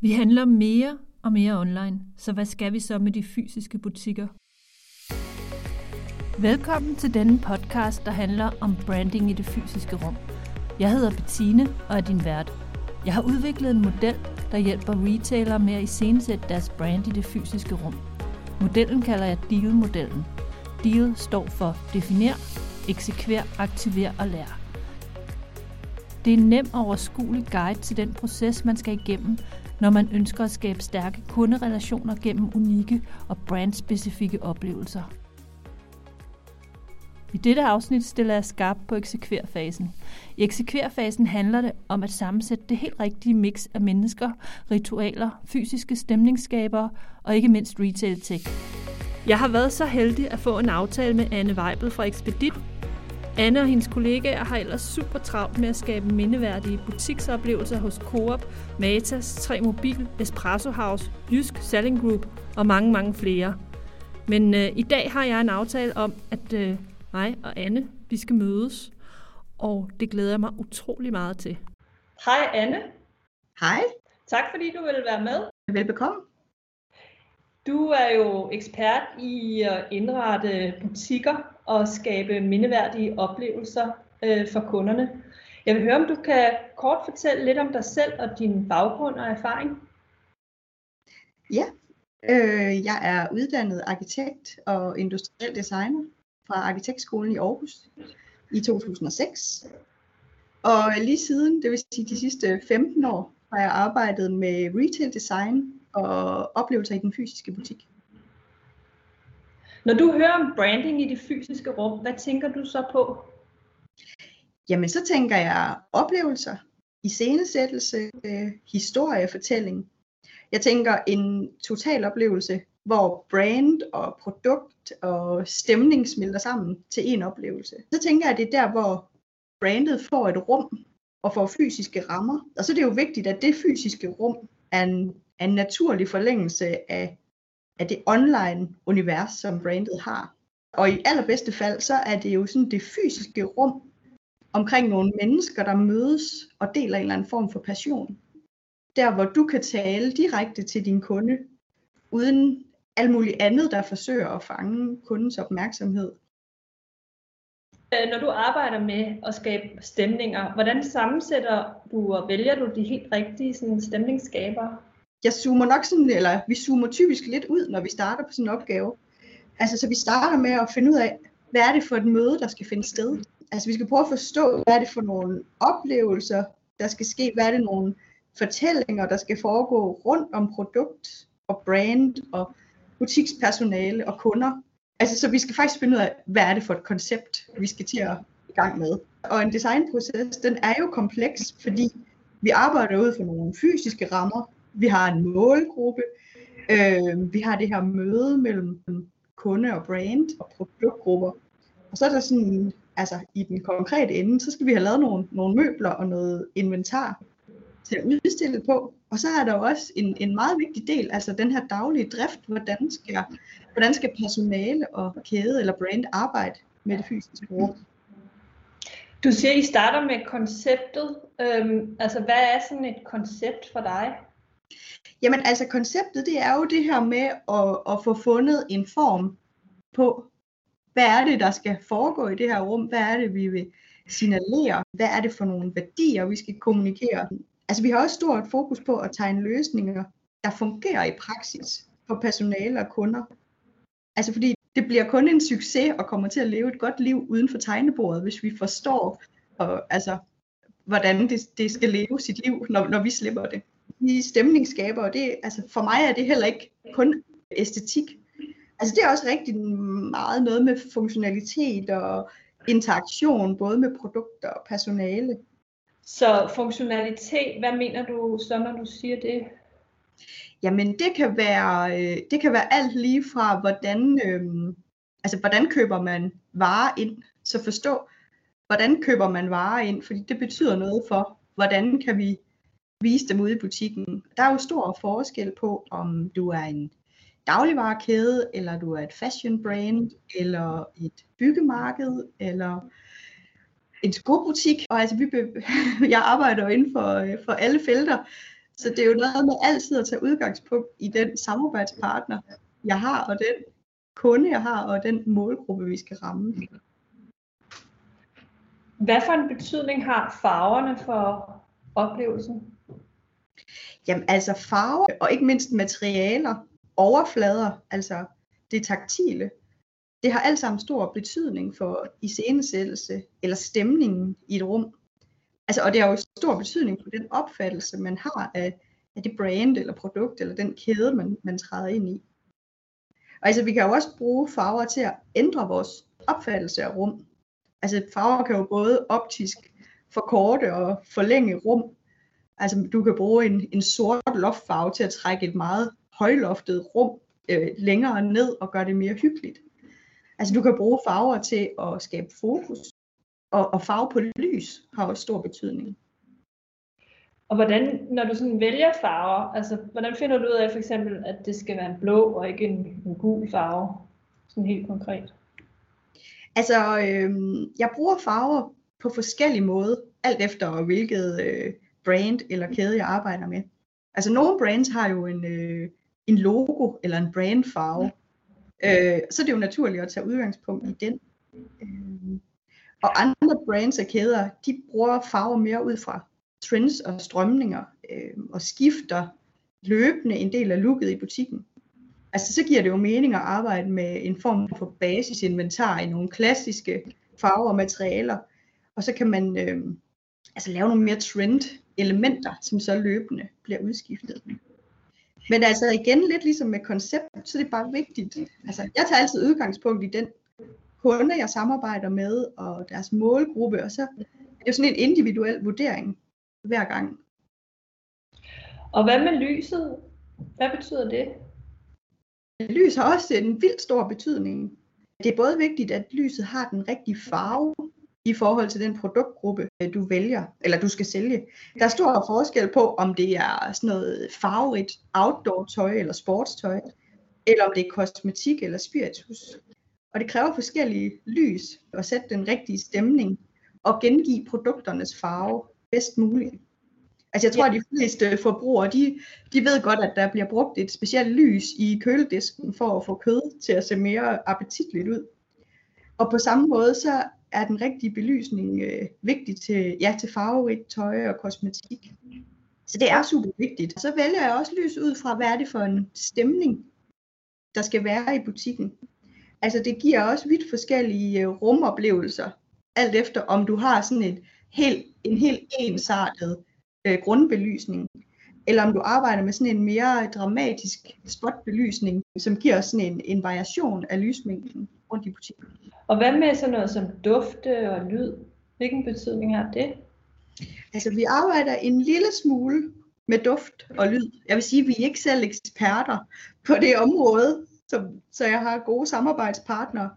Vi handler mere og mere online, så hvad skal vi så med de fysiske butikker? Velkommen til denne podcast, der handler om branding i det fysiske rum. Jeg hedder Bettine og er din vært. Jeg har udviklet en model, der hjælper retailere med at iscenesætte deres brand i det fysiske rum. Modellen kalder jeg DEAL-modellen. DEAL står for definer, eksekver, aktiver og lær. Det er en nem og overskuelig guide til den proces, man skal igennem, når man ønsker at skabe stærke kunderelationer gennem unikke og brandspecifikke oplevelser. I dette afsnit stiller jeg skarp på eksekverfasen. I eksekverfasen handler det om at sammensætte det helt rigtige mix af mennesker, ritualer, fysiske stemningsskabere og ikke mindst retail tech. Jeg har været så heldig at få en aftale med Anne Weibel fra Expedit. Anne og hendes kollegaer har ellers super travlt med at skabe mindeværdige butiksoplevelser hos Coop, Matas, 3 Mobil, Espresso House, Jysk Selling Group og mange, mange flere. Men øh, i dag har jeg en aftale om, at øh, mig og Anne, vi skal mødes, og det glæder jeg mig utrolig meget til. Hej Anne. Hej. Tak fordi du vil være med. Velbekomme. Du er jo ekspert i at indrette butikker og skabe mindeværdige oplevelser øh, for kunderne. Jeg vil høre, om du kan kort fortælle lidt om dig selv og din baggrund og erfaring. Ja, øh, jeg er uddannet arkitekt og industriel designer fra Arkitektskolen i Aarhus i 2006. Og lige siden, det vil sige de sidste 15 år, har jeg arbejdet med retail design og oplevelser i den fysiske butik. Når du hører om branding i det fysiske rum, hvad tænker du så på? Jamen så tænker jeg oplevelser, iscenesættelse, øh, historiefortælling. Jeg tænker en total oplevelse, hvor brand og produkt og stemning smelter sammen til en oplevelse. Så tænker jeg, at det er der, hvor brandet får et rum og får fysiske rammer. Og så er det jo vigtigt, at det fysiske rum er en, er en naturlig forlængelse af, af det online univers, som brandet har. Og i allerbedste fald, så er det jo sådan det fysiske rum omkring nogle mennesker, der mødes og deler en eller anden form for passion. Der, hvor du kan tale direkte til din kunde, uden alt muligt andet, der forsøger at fange kundens opmærksomhed. Øh, når du arbejder med at skabe stemninger, hvordan sammensætter du og vælger du de helt rigtige sådan, stemningsskabere? Jeg zoomer nok sådan, eller vi zoomer typisk lidt ud, når vi starter på sådan en opgave. Altså, så vi starter med at finde ud af, hvad er det for et møde, der skal finde sted? Altså, vi skal prøve at forstå, hvad er det for nogle oplevelser, der skal ske? Hvad er det nogle fortællinger, der skal foregå rundt om produkt og brand og butikspersonale og kunder. Altså, så vi skal faktisk finde ud af, hvad er det for et koncept, vi skal til at i gang med. Og en designproces, den er jo kompleks, fordi vi arbejder ud for nogle fysiske rammer. Vi har en målgruppe. Øh, vi har det her møde mellem kunde og brand og produktgrupper. Og så er der sådan, altså i den konkrete ende, så skal vi have lavet nogle, nogle møbler og noget inventar til at udstille på. Og så er der jo også en, en meget vigtig del, altså den her daglige drift, hvordan skal, hvordan skal personale og kæde eller brand arbejde med det fysiske rum. Du siger, I starter med konceptet. Øhm, altså, hvad er sådan et koncept for dig? Jamen, altså konceptet, det er jo det her med at, at få fundet en form på, hvad er det, der skal foregå i det her rum? Hvad er det, vi vil signalere? Hvad er det for nogle værdier, vi skal kommunikere? Altså vi har også stort fokus på at tegne løsninger, der fungerer i praksis for personale og kunder. Altså fordi det bliver kun en succes og kommer til at leve et godt liv uden for tegnebordet, hvis vi forstår, og, altså, hvordan det, det skal leve sit liv, når, når vi slipper det. De stemningsskaber, det, altså for mig er det heller ikke kun æstetik. Altså det er også rigtig meget noget med funktionalitet og interaktion, både med produkter og personale. Så funktionalitet, hvad mener du så, når du siger det? Jamen det kan være, øh, det kan være alt lige fra, hvordan, øh, altså, hvordan køber man varer ind. Så forstå, hvordan køber man varer ind, fordi det betyder noget for, hvordan kan vi vise dem ude i butikken. Der er jo stor forskel på, om du er en dagligvarekæde, eller du er et fashion brand, eller et byggemarked, eller en skobutik, og altså vi be- jeg arbejder jo inden for, øh, for alle felter, Så det er jo noget med altid at tage udgangspunkt i den samarbejdspartner, jeg har, og den kunde, jeg har, og den målgruppe, vi skal ramme. Hvad for en betydning har farverne for oplevelsen? Jamen altså farver, og ikke mindst materialer, overflader, altså det taktile, det har alt sammen stor betydning for iscenesættelse eller stemningen i et rum. Altså, og det har jo stor betydning for den opfattelse, man har af, af det brand eller produkt eller den kæde, man, man træder ind i. Og altså, vi kan jo også bruge farver til at ændre vores opfattelse af rum. Altså, farver kan jo både optisk forkorte og forlænge rum. Altså, du kan bruge en, en sort loftfarve til at trække et meget højloftet rum øh, længere ned og gøre det mere hyggeligt. Altså, du kan bruge farver til at skabe fokus, og, og farve på lys har også stor betydning. Og hvordan, når du sådan vælger farver, altså hvordan finder du ud af for eksempel, at det skal være en blå og ikke en, en gul farve, sådan helt konkret? Altså, øh, jeg bruger farver på forskellige måder, alt efter hvilket øh, brand eller kæde jeg arbejder med. Altså nogle brands har jo en, øh, en logo eller en brandfarve, øh, så det er jo naturligt at tage udgangspunkt i den. Øh, og andre brands og kæder, de bruger farver mere ud fra trends og strømninger, øh, og skifter løbende en del af looket i butikken. Altså så giver det jo mening at arbejde med en form for basisinventar i nogle klassiske farver og materialer, og så kan man øh, altså lave nogle mere trend elementer, som så løbende bliver udskiftet. Men altså igen, lidt ligesom med koncept, så er det bare vigtigt. Altså, jeg tager altid udgangspunkt i den kunder, jeg samarbejder med, og deres målgruppe, og så er det jo sådan en individuel vurdering hver gang. Og hvad med lyset? Hvad betyder det? Lys har også en vildt stor betydning. Det er både vigtigt, at lyset har den rigtige farve i forhold til den produktgruppe, du vælger, eller du skal sælge. Der er stor forskel på, om det er sådan noget farverigt outdoor tøj eller sportstøj, eller om det er kosmetik eller spiritus. Og det kræver forskellige lys at sætte den rigtige stemning og gengive produkternes farve bedst muligt. Altså jeg tror, ja. at de fleste forbrugere, de, de ved godt, at der bliver brugt et specielt lys i køledisken for at få kød til at se mere appetitligt ud. Og på samme måde, så er den rigtige belysning øh, vigtig til, ja, til farverigt tøj og kosmetik. Så det er super vigtigt. Så vælger jeg også lys ud fra, hvad er det for en stemning, der skal være i butikken. Altså det giver også vidt forskellige øh, rumoplevelser, alt efter om du har sådan et helt, en helt ensartet øh, grundbelysning, eller om du arbejder med sådan en mere dramatisk spotbelysning, som giver sådan en, en variation af lysmængden rundt i butikken. Og hvad med sådan noget som dufte og lyd? Hvilken betydning har det? Altså vi arbejder en lille smule med duft og lyd. Jeg vil sige, at vi er ikke selv eksperter på det område, så, så jeg har gode samarbejdspartnere.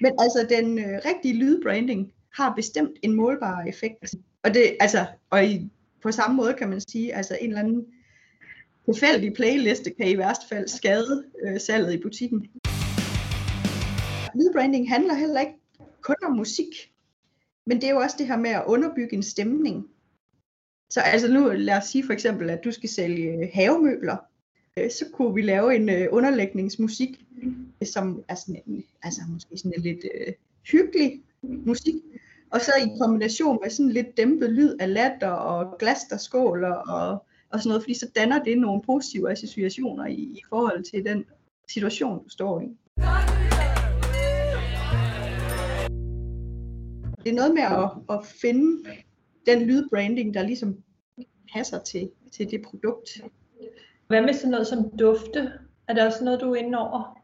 Men altså den øh, rigtige lydbranding har bestemt en målbar effekt. Og det altså og i, på samme måde kan man sige, altså en eller anden tilfældig playliste kan i værste fald skade øh, salget i butikken. Lydbranding handler heller ikke kun om musik, men det er jo også det her med at underbygge en stemning. Så altså nu lad os sige for eksempel, at du skal sælge havemøbler. Øh, så kunne vi lave en øh, underlægningsmusik, øh, som er sådan en, altså måske sådan en lidt øh, hyggelig musik, og så i kombination med sådan lidt dæmpet lyd af latter og glas, der skåler og, og sådan noget, fordi så danner det nogle positive associationer i, i forhold til den situation, du står i. Det er noget med at, at finde den lydbranding, der ligesom passer til, til det produkt, hvad med sådan noget som dufte? Er det også noget, du er inde over?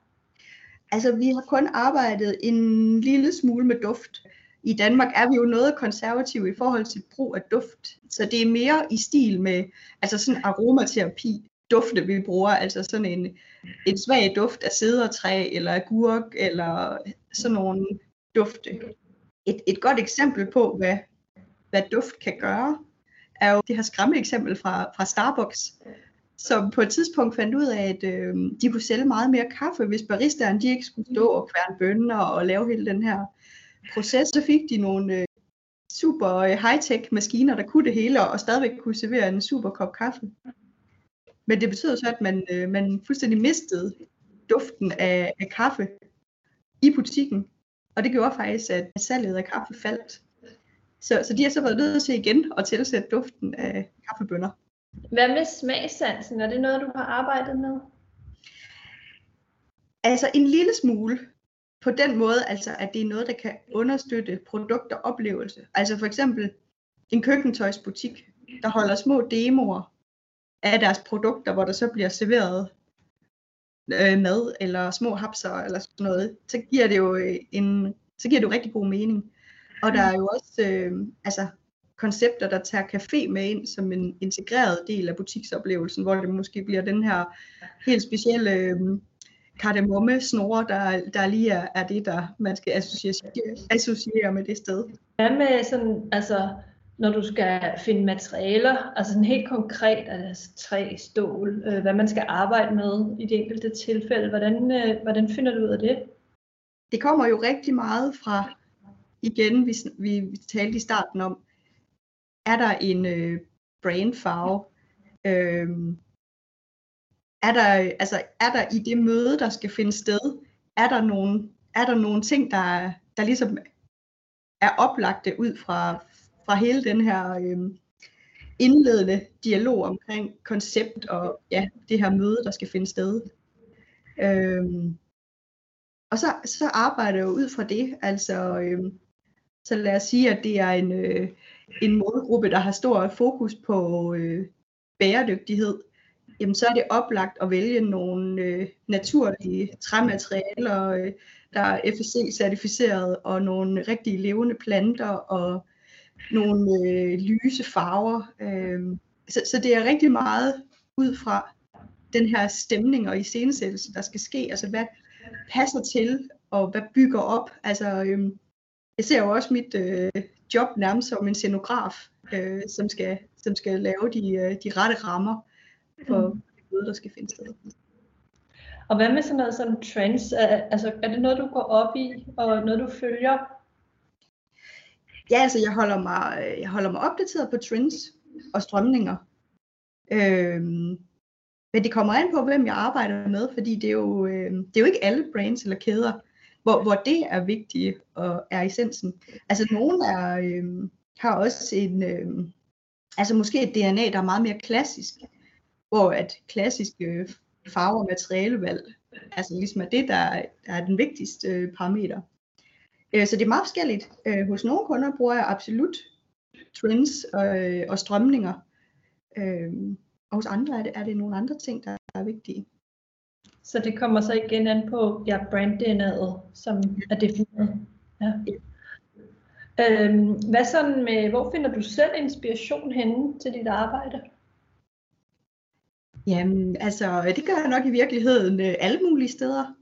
Altså, vi har kun arbejdet en lille smule med duft. I Danmark er vi jo noget konservative i forhold til brug af duft. Så det er mere i stil med altså sådan aromaterapi, dufte vi bruger, altså sådan en, en svag duft af cedertræ eller agurk eller sådan nogle dufte. Et, et godt eksempel på, hvad, hvad duft kan gøre, er jo det her skræmme eksempel fra, fra Starbucks, som på et tidspunkt fandt ud af, at øh, de kunne sælge meget mere kaffe, hvis baristaerne de ikke skulle stå og kværne bønner og lave hele den her proces. Så fik de nogle øh, super øh, high-tech maskiner, der kunne det hele, og stadigvæk kunne servere en super kop kaffe. Men det betød så, at man, øh, man fuldstændig mistede duften af, af kaffe i butikken. Og det gjorde faktisk, at salget af kaffe faldt. Så, så de har så været nødt til igen at tilsætte duften af kaffebønner. Hvad med smagssansen? Er det noget, du har arbejdet med? Altså en lille smule på den måde, altså at det er noget, der kan understøtte produkt og oplevelse. Altså for eksempel en køkkentøjsbutik, der holder små demoer af deres produkter, hvor der så bliver serveret øh, mad eller små hapser eller sådan noget, så giver det jo øh, en, så giver det jo rigtig god mening. Og der er jo også øh, altså koncepter, der tager café med ind som en integreret del af butiksoplevelsen, hvor det måske bliver den her helt specielle øh, kardemomme snore, der, der lige er, er det, der man skal associere, associere med det sted. Hvad med sådan, altså, når du skal finde materialer, altså sådan helt konkret, altså træ, stål, øh, hvad man skal arbejde med i det enkelte tilfælde, hvordan, øh, hvordan finder du ud af det? Det kommer jo rigtig meget fra, igen, vi, vi, vi talte i starten om, er der en øh, brandfarve? øh, er der, altså, er der i det møde, der skal finde sted, er der nogle, er der nogle ting, der, der ligesom er oplagte ud fra, fra hele den her øh, indledende dialog omkring koncept og ja, det her møde, der skal finde sted. Øhm, og så, så arbejder jeg jo ud fra det. Altså, øhm, så lad os sige, at det er en, øh, en målgruppe, der har stor fokus på øh, bæredygtighed jamen så er det oplagt at vælge nogle øh, naturlige træmaterialer, øh, der er FSC-certificeret, og nogle rigtige levende planter, og nogle øh, lyse farver. Øh, så, så det er rigtig meget ud fra den her stemning og iscenesættelse, der skal ske. Altså hvad passer til, og hvad bygger op. Altså, øh, jeg ser jo også mit øh, job nærmest som en scenograf, øh, som, skal, som skal lave de, øh, de rette rammer for mm. det der skal finde sted. Og hvad med sådan noget som trends? Altså, er det noget, du går op i, og noget, du følger? Ja, altså jeg holder mig, øh, jeg holder mig opdateret på trends og strømninger. Øhm, men det kommer an på, hvem jeg arbejder med, fordi det er jo, øh, det er jo ikke alle brands eller kæder, hvor, hvor det er vigtigt og er essensen. Altså nogen er, øh, har også en, øh, altså måske et DNA, der er meget mere klassisk hvor at klassiske farver og materialevalg, altså ligesom er det, der, der er den vigtigste øh, parameter. Øh, så det er meget forskelligt. Øh, hos nogle kunder bruger jeg absolut trends og, og strømninger, og hos andre er det, er det nogle andre ting, der er vigtige. Så det kommer så igen an på ja, brand som er defineret. Ja. Øhm, hvad sådan med, hvor finder du selv inspiration henne til dit arbejde? Jamen, altså, det gør jeg nok i virkeligheden øh, alle mulige steder.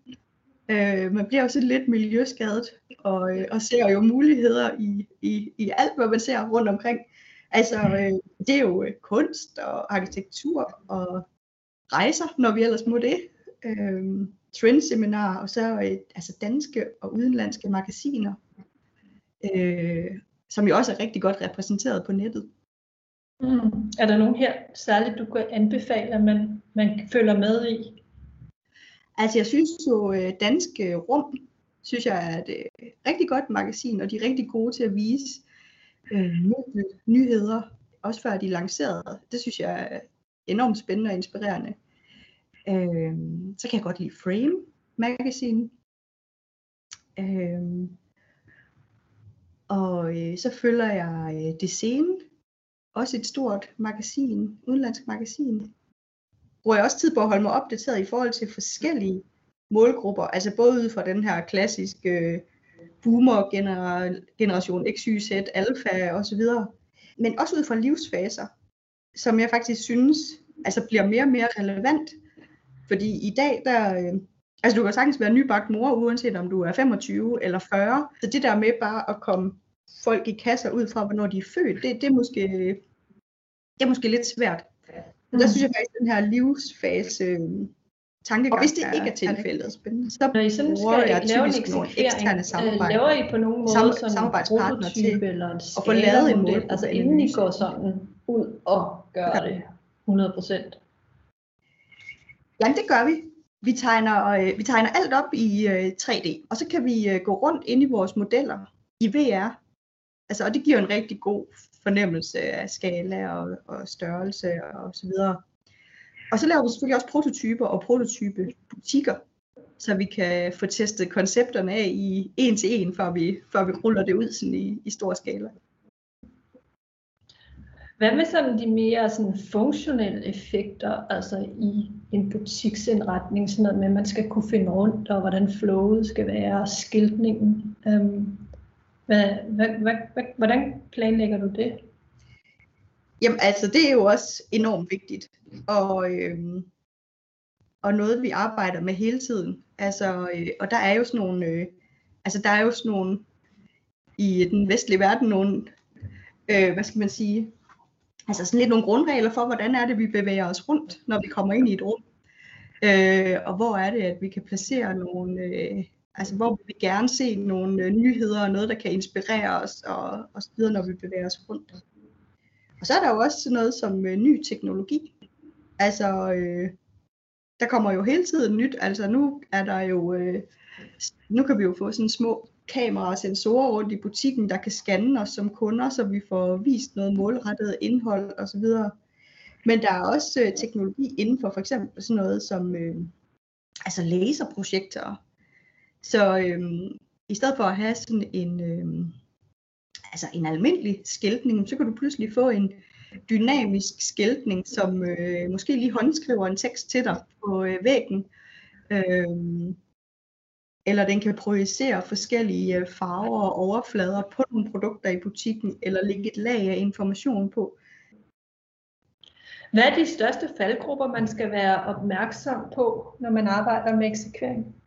Øh, man bliver jo sådan lidt miljøskadet, og, øh, og ser jo muligheder i, i, i alt, hvad man ser rundt omkring. Altså, øh, det er jo øh, kunst og arkitektur og rejser, når vi ellers må det. Øh, trendseminar, og så øh, altså danske og udenlandske magasiner, øh, som jo også er rigtig godt repræsenteret på nettet. Mm. Er der nogen her særligt, du kan anbefale, at man, man følger med i? Altså jeg synes jo, øh, Danske Rum, synes jeg er et øh, rigtig godt magasin, og de er rigtig gode til at vise øh, nyheder, også før de er lanceret. Det synes jeg er enormt spændende og inspirerende. Øh, så kan jeg godt lide Frame Magazine. Øh, og øh, så følger jeg øh, Det Scene, også et stort magasin, udenlandsk magasin. Bruger jeg også tid på at holde mig opdateret i forhold til forskellige målgrupper, altså både ud fra den her klassiske øh, boomer generation X, Y, Z, alfa og så videre, men også ud fra livsfaser, som jeg faktisk synes altså bliver mere og mere relevant. Fordi i dag, der, øh, altså du kan sagtens være nybagt mor, uanset om du er 25 eller 40. Så det der med bare at komme folk i kasser ud fra, hvornår de er født, det, det, er, måske, det er måske lidt svært. Mm. Der synes jeg faktisk, at den her livsfase tankegang. Og hvis det ikke er tilfældet, spændende. så Når I sådan skal jeg lave en eksekvering, øh, laver I på nogen måde Sam, sådan en prototype eller en at få lavet en model, altså inden I går sådan ud og gør ja. det 100%? Jamen det gør vi. Vi tegner, øh, vi tegner alt op i øh, 3D, og så kan vi øh, gå rundt ind i vores modeller i VR. Altså, og det giver en rigtig god fornemmelse af skala og, og størrelse og så videre. Og så laver vi selvfølgelig også prototyper og prototype butikker, så vi kan få testet koncepterne af i en til en, før vi, før vi ruller det ud sådan i, i stor skala. Hvad med sådan de mere sådan funktionelle effekter, altså i en butiksindretning, sådan noget med, at man skal kunne finde rundt, og hvordan flowet skal være, skiltningen. Øhm, hvad, hvad, hvad, hvad, hvordan planlægger du det? Jamen altså, det er jo også enormt vigtigt, og, øhm, og noget vi arbejder med hele tiden. Altså, øh, og der er jo sådan nogle, øh, altså der er jo sådan nogle, i den vestlige verden, nogle, øh, hvad skal man sige, altså sådan lidt nogle grundregler for, hvordan er det, vi bevæger os rundt, når vi kommer ind i et rum. Øh, og hvor er det, at vi kan placere nogle, øh, altså hvor vil vi gerne se nogle øh, nyheder og noget, der kan inspirere os og, og så videre, når vi bevæger os rundt. Og så er der jo også noget som øh, ny teknologi. Altså, øh, der kommer jo hele tiden nyt. Altså nu er der jo, øh, nu kan vi jo få sådan små kameraer og sensorer rundt i butikken, der kan scanne os som kunder, så vi får vist noget målrettet indhold osv. Men der er også øh, teknologi inden for for eksempel sådan noget som øh, altså laserprojektorer. Så øhm, i stedet for at have sådan en, øhm, altså en almindelig skiltning, så kan du pludselig få en dynamisk skiltning, som øh, måske lige håndskriver en tekst til dig på øh, væggen. Øhm, eller den kan projicere forskellige øh, farver og overflader på nogle produkter i butikken, eller lægge et lag af information på. Hvad er de største faldgrupper, man skal være opmærksom på, når man arbejder med eksekvering?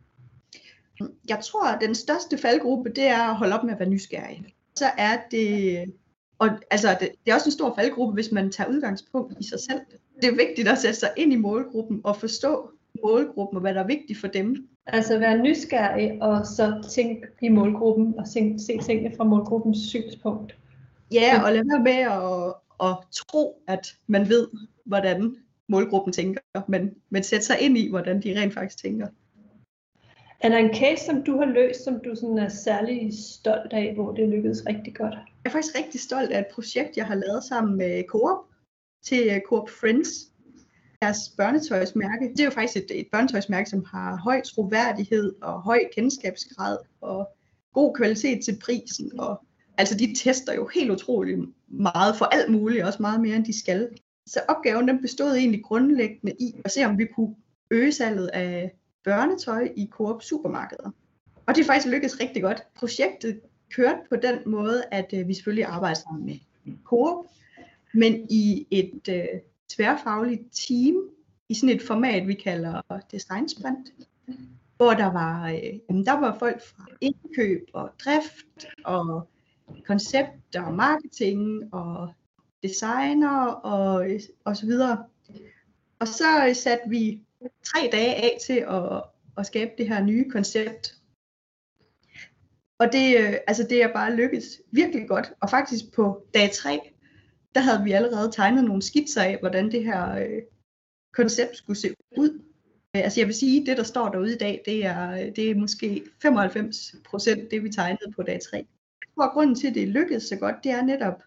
Jeg tror, at den største faldgruppe, det er at holde op med at være nysgerrig. Så er det, og altså, det, det er også en stor faldgruppe, hvis man tager udgangspunkt i sig selv. Det er vigtigt at sætte sig ind i målgruppen og forstå målgruppen og hvad der er vigtigt for dem. Altså være nysgerrig og så tænke i målgruppen og se, se tingene fra målgruppens synspunkt. Ja, og lade være med at, at tro, at man ved, hvordan målgruppen tænker, men, men sætte sig ind i, hvordan de rent faktisk tænker. Er der en case, som du har løst, som du sådan er særlig stolt af, hvor det lykkedes rigtig godt? Jeg er faktisk rigtig stolt af et projekt, jeg har lavet sammen med Coop til øh, Coop Friends. Deres børnetøjsmærke. Det er jo faktisk et, et børnetøjsmærke, som har høj troværdighed og høj kendskabsgrad og god kvalitet til prisen. Og, altså de tester jo helt utrolig meget for alt muligt, også meget mere end de skal. Så opgaven den bestod egentlig grundlæggende i at se, om vi kunne øge salget af børnetøj i Coop supermarkeder. Og det faktisk lykkedes rigtig godt. Projektet kørte på den måde, at øh, vi selvfølgelig arbejder sammen med Coop, men i et øh, tværfagligt team, i sådan et format, vi kalder design sprint, hvor der var, øh, jamen, der var folk fra indkøb og drift og koncept og marketing og designer og, øh, og så videre. Og så øh, satte vi tre dage af til at, at skabe det her nye koncept. Og det, øh, altså det er bare lykkedes virkelig godt. Og faktisk på dag tre, der havde vi allerede tegnet nogle skitser af, hvordan det her øh, koncept skulle se ud. Øh, altså jeg vil sige, det der står derude i dag, det er, øh, det er måske 95 procent det, vi tegnede på dag 3. Og grunden til, at det lykkedes så godt, det er netop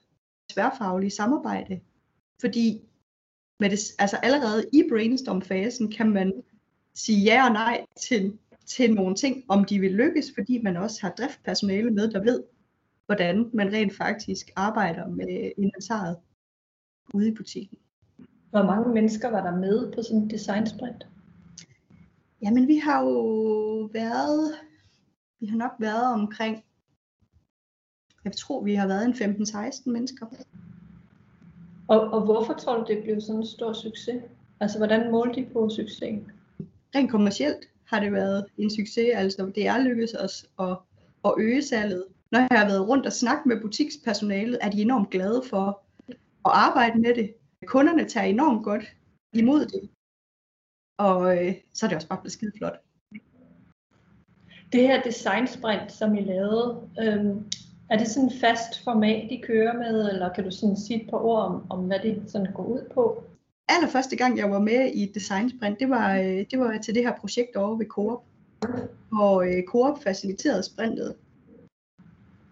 tværfaglige samarbejde. Fordi med det, altså allerede i brainstorm-fasen kan man sige ja og nej til, til nogle ting, om de vil lykkes, fordi man også har driftpersonale med, der ved, hvordan man rent faktisk arbejder med inventaret ude i butikken. Hvor mange mennesker var der med på sådan en design sprint? Jamen vi har jo været, vi har nok været omkring, jeg tror vi har været en 15-16 mennesker. Og, og hvorfor tror du, det blev sådan en stor succes? Altså, hvordan målte de på succesen? Rent kommercielt har det været en succes. Altså, det er lykkedes os at, at øge salget. Når jeg har været rundt og snakket med butikspersonalet, er de enormt glade for at arbejde med det. Kunderne tager enormt godt imod det. og øh, så er det også bare blevet skide flot. Det her design sprint, som I lavede, øhm, er det sådan et fast format, I kører med, eller kan du sådan sige et par ord om, om hvad det sådan går ud på? Allerførste gang, jeg var med i et design sprint, det var, øh, det var til det her projekt over ved Coop, hvor øh, Coop faciliterede sprintet.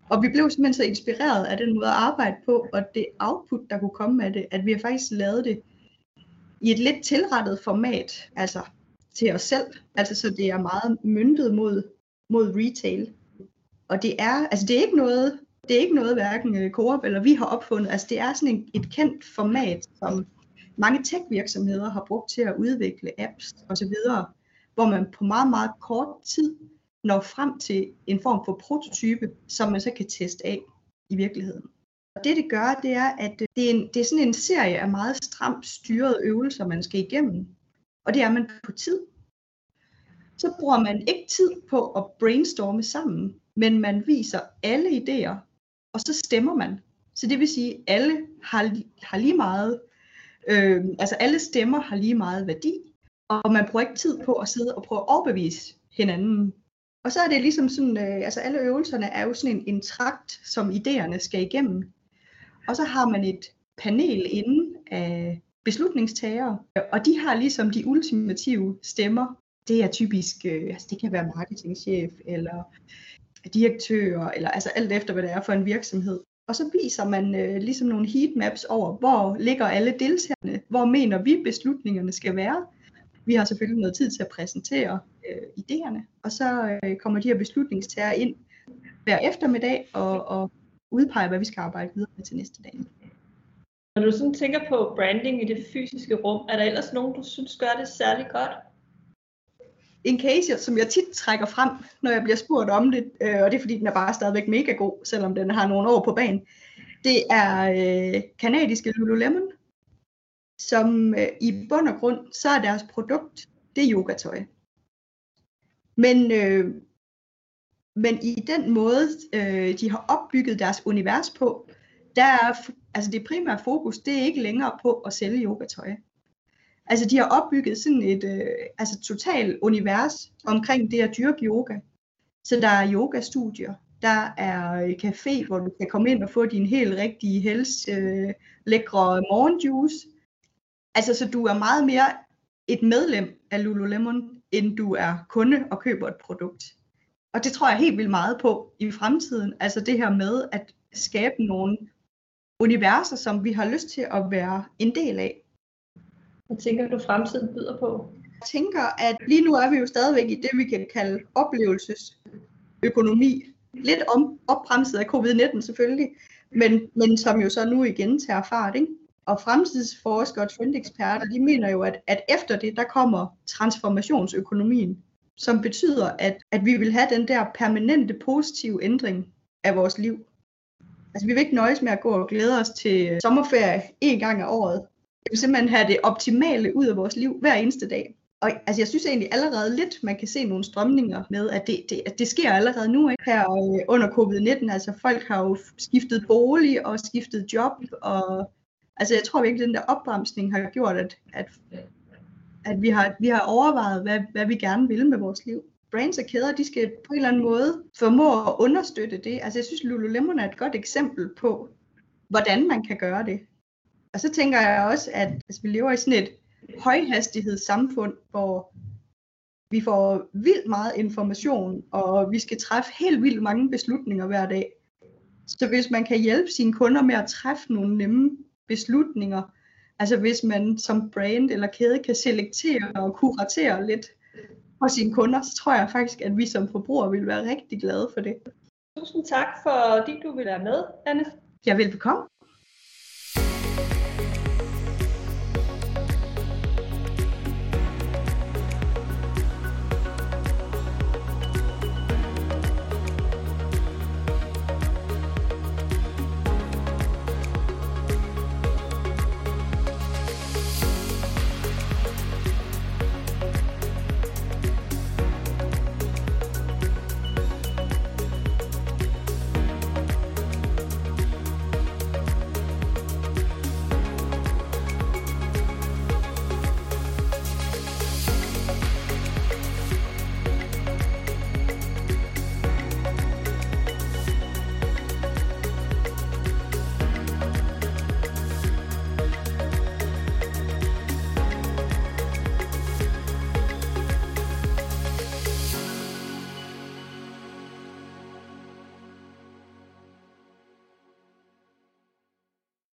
Og vi blev simpelthen så inspireret af den måde at arbejde på, og det output, der kunne komme af det, at vi har faktisk lavet det i et lidt tilrettet format, altså til os selv, altså så det er meget myndet mod, mod retail. Og det er, altså det er ikke noget, det er ikke noget hverken øh, Coop eller vi har opfundet, altså det er sådan en, et kendt format, som mange tech-virksomheder har brugt til at udvikle apps osv., hvor man på meget, meget kort tid når frem til en form for prototype, som man så kan teste af i virkeligheden. Og det det gør, det er, at øh, det er, en, det er sådan en serie af meget stramt styrede øvelser, man skal igennem. Og det er man på tid. Så bruger man ikke tid på at brainstorme sammen, men man viser alle idéer, og så stemmer man. Så det vil sige, at alle har, har lige meget, øh, altså alle stemmer har lige meget værdi, og man bruger ikke tid på at sidde og prøve at overbevise hinanden og så er det ligesom sådan, øh, altså alle øvelserne er jo sådan en, en trakt, som idéerne skal igennem. Og så har man et panel inden af beslutningstagere, og de har ligesom de ultimative stemmer. Det er typisk, øh, altså det kan være marketingchef, eller direktører, eller altså alt efter, hvad det er for en virksomhed. Og så viser man øh, ligesom nogle heatmaps over, hvor ligger alle deltagerne, hvor mener vi beslutningerne skal være. Vi har selvfølgelig noget tid til at præsentere øh, idéerne, og så øh, kommer de her beslutningstager ind hver eftermiddag og, og udpeger, hvad vi skal arbejde videre med til næste dag. Når du sådan tænker på branding i det fysiske rum, er der ellers nogen, du synes gør det særlig godt? En case, som jeg tit trækker frem, når jeg bliver spurgt om det, øh, og det er fordi, den er bare stadigvæk mega god, selvom den har nogle år på banen, det er øh, kanadiske Lululemon, som øh, i bund og grund, så er deres produkt, det er yogatøj. Men, øh, men i den måde, øh, de har opbygget deres univers på, der er, altså det primære fokus, det er ikke længere på at sælge yogatøj. Altså de har opbygget sådan et øh, altså totalt univers omkring det at dyrke yoga. Så der er yogastudier, der er øh, café, hvor du kan komme ind og få din helt rigtige hels øh, lækre morgenjuice. Altså så du er meget mere et medlem af Lululemon, end du er kunde og køber et produkt. Og det tror jeg helt vildt meget på i fremtiden. Altså det her med at skabe nogle universer, som vi har lyst til at være en del af. Hvad tænker du, fremtiden byder på? Jeg tænker, at lige nu er vi jo stadigvæk i det, vi kan kalde oplevelsesøkonomi. Lidt om, opbremset af covid-19 selvfølgelig, men, men som jo så nu igen tager fart. Ikke? Og fremtidsforskere og trendeksperter, de mener jo, at, at efter det, der kommer transformationsøkonomien, som betyder, at, at vi vil have den der permanente positive ændring af vores liv. Altså vi vil ikke nøjes med at gå og glæde os til sommerferie en gang af året. Vi vil simpelthen have det optimale ud af vores liv hver eneste dag. Og altså, jeg synes egentlig allerede lidt, man kan se nogle strømninger med, at det, det, at det sker allerede nu ikke? her øh, under covid-19. Altså folk har jo skiftet bolig og skiftet job, og Altså jeg tror virkelig, at den der opbremsning har gjort, at, at, at vi, har, vi har overvejet, hvad, hvad vi gerne vil med vores liv. Brands og kæder, de skal på en eller anden måde formå at understøtte det. Altså jeg synes, Lululemon er et godt eksempel på, hvordan man kan gøre det. Og så tænker jeg også, at altså, vi lever i sådan et højhastighedssamfund, hvor vi får vildt meget information, og vi skal træffe helt vildt mange beslutninger hver dag. Så hvis man kan hjælpe sine kunder med at træffe nogle nemme beslutninger. Altså hvis man som brand eller kæde kan selektere og kuratere lidt for sine kunder, så tror jeg faktisk, at vi som forbrugere vil være rigtig glade for det. Tusind tak, fordi du vil være med, Anne. Jeg vil bekomme.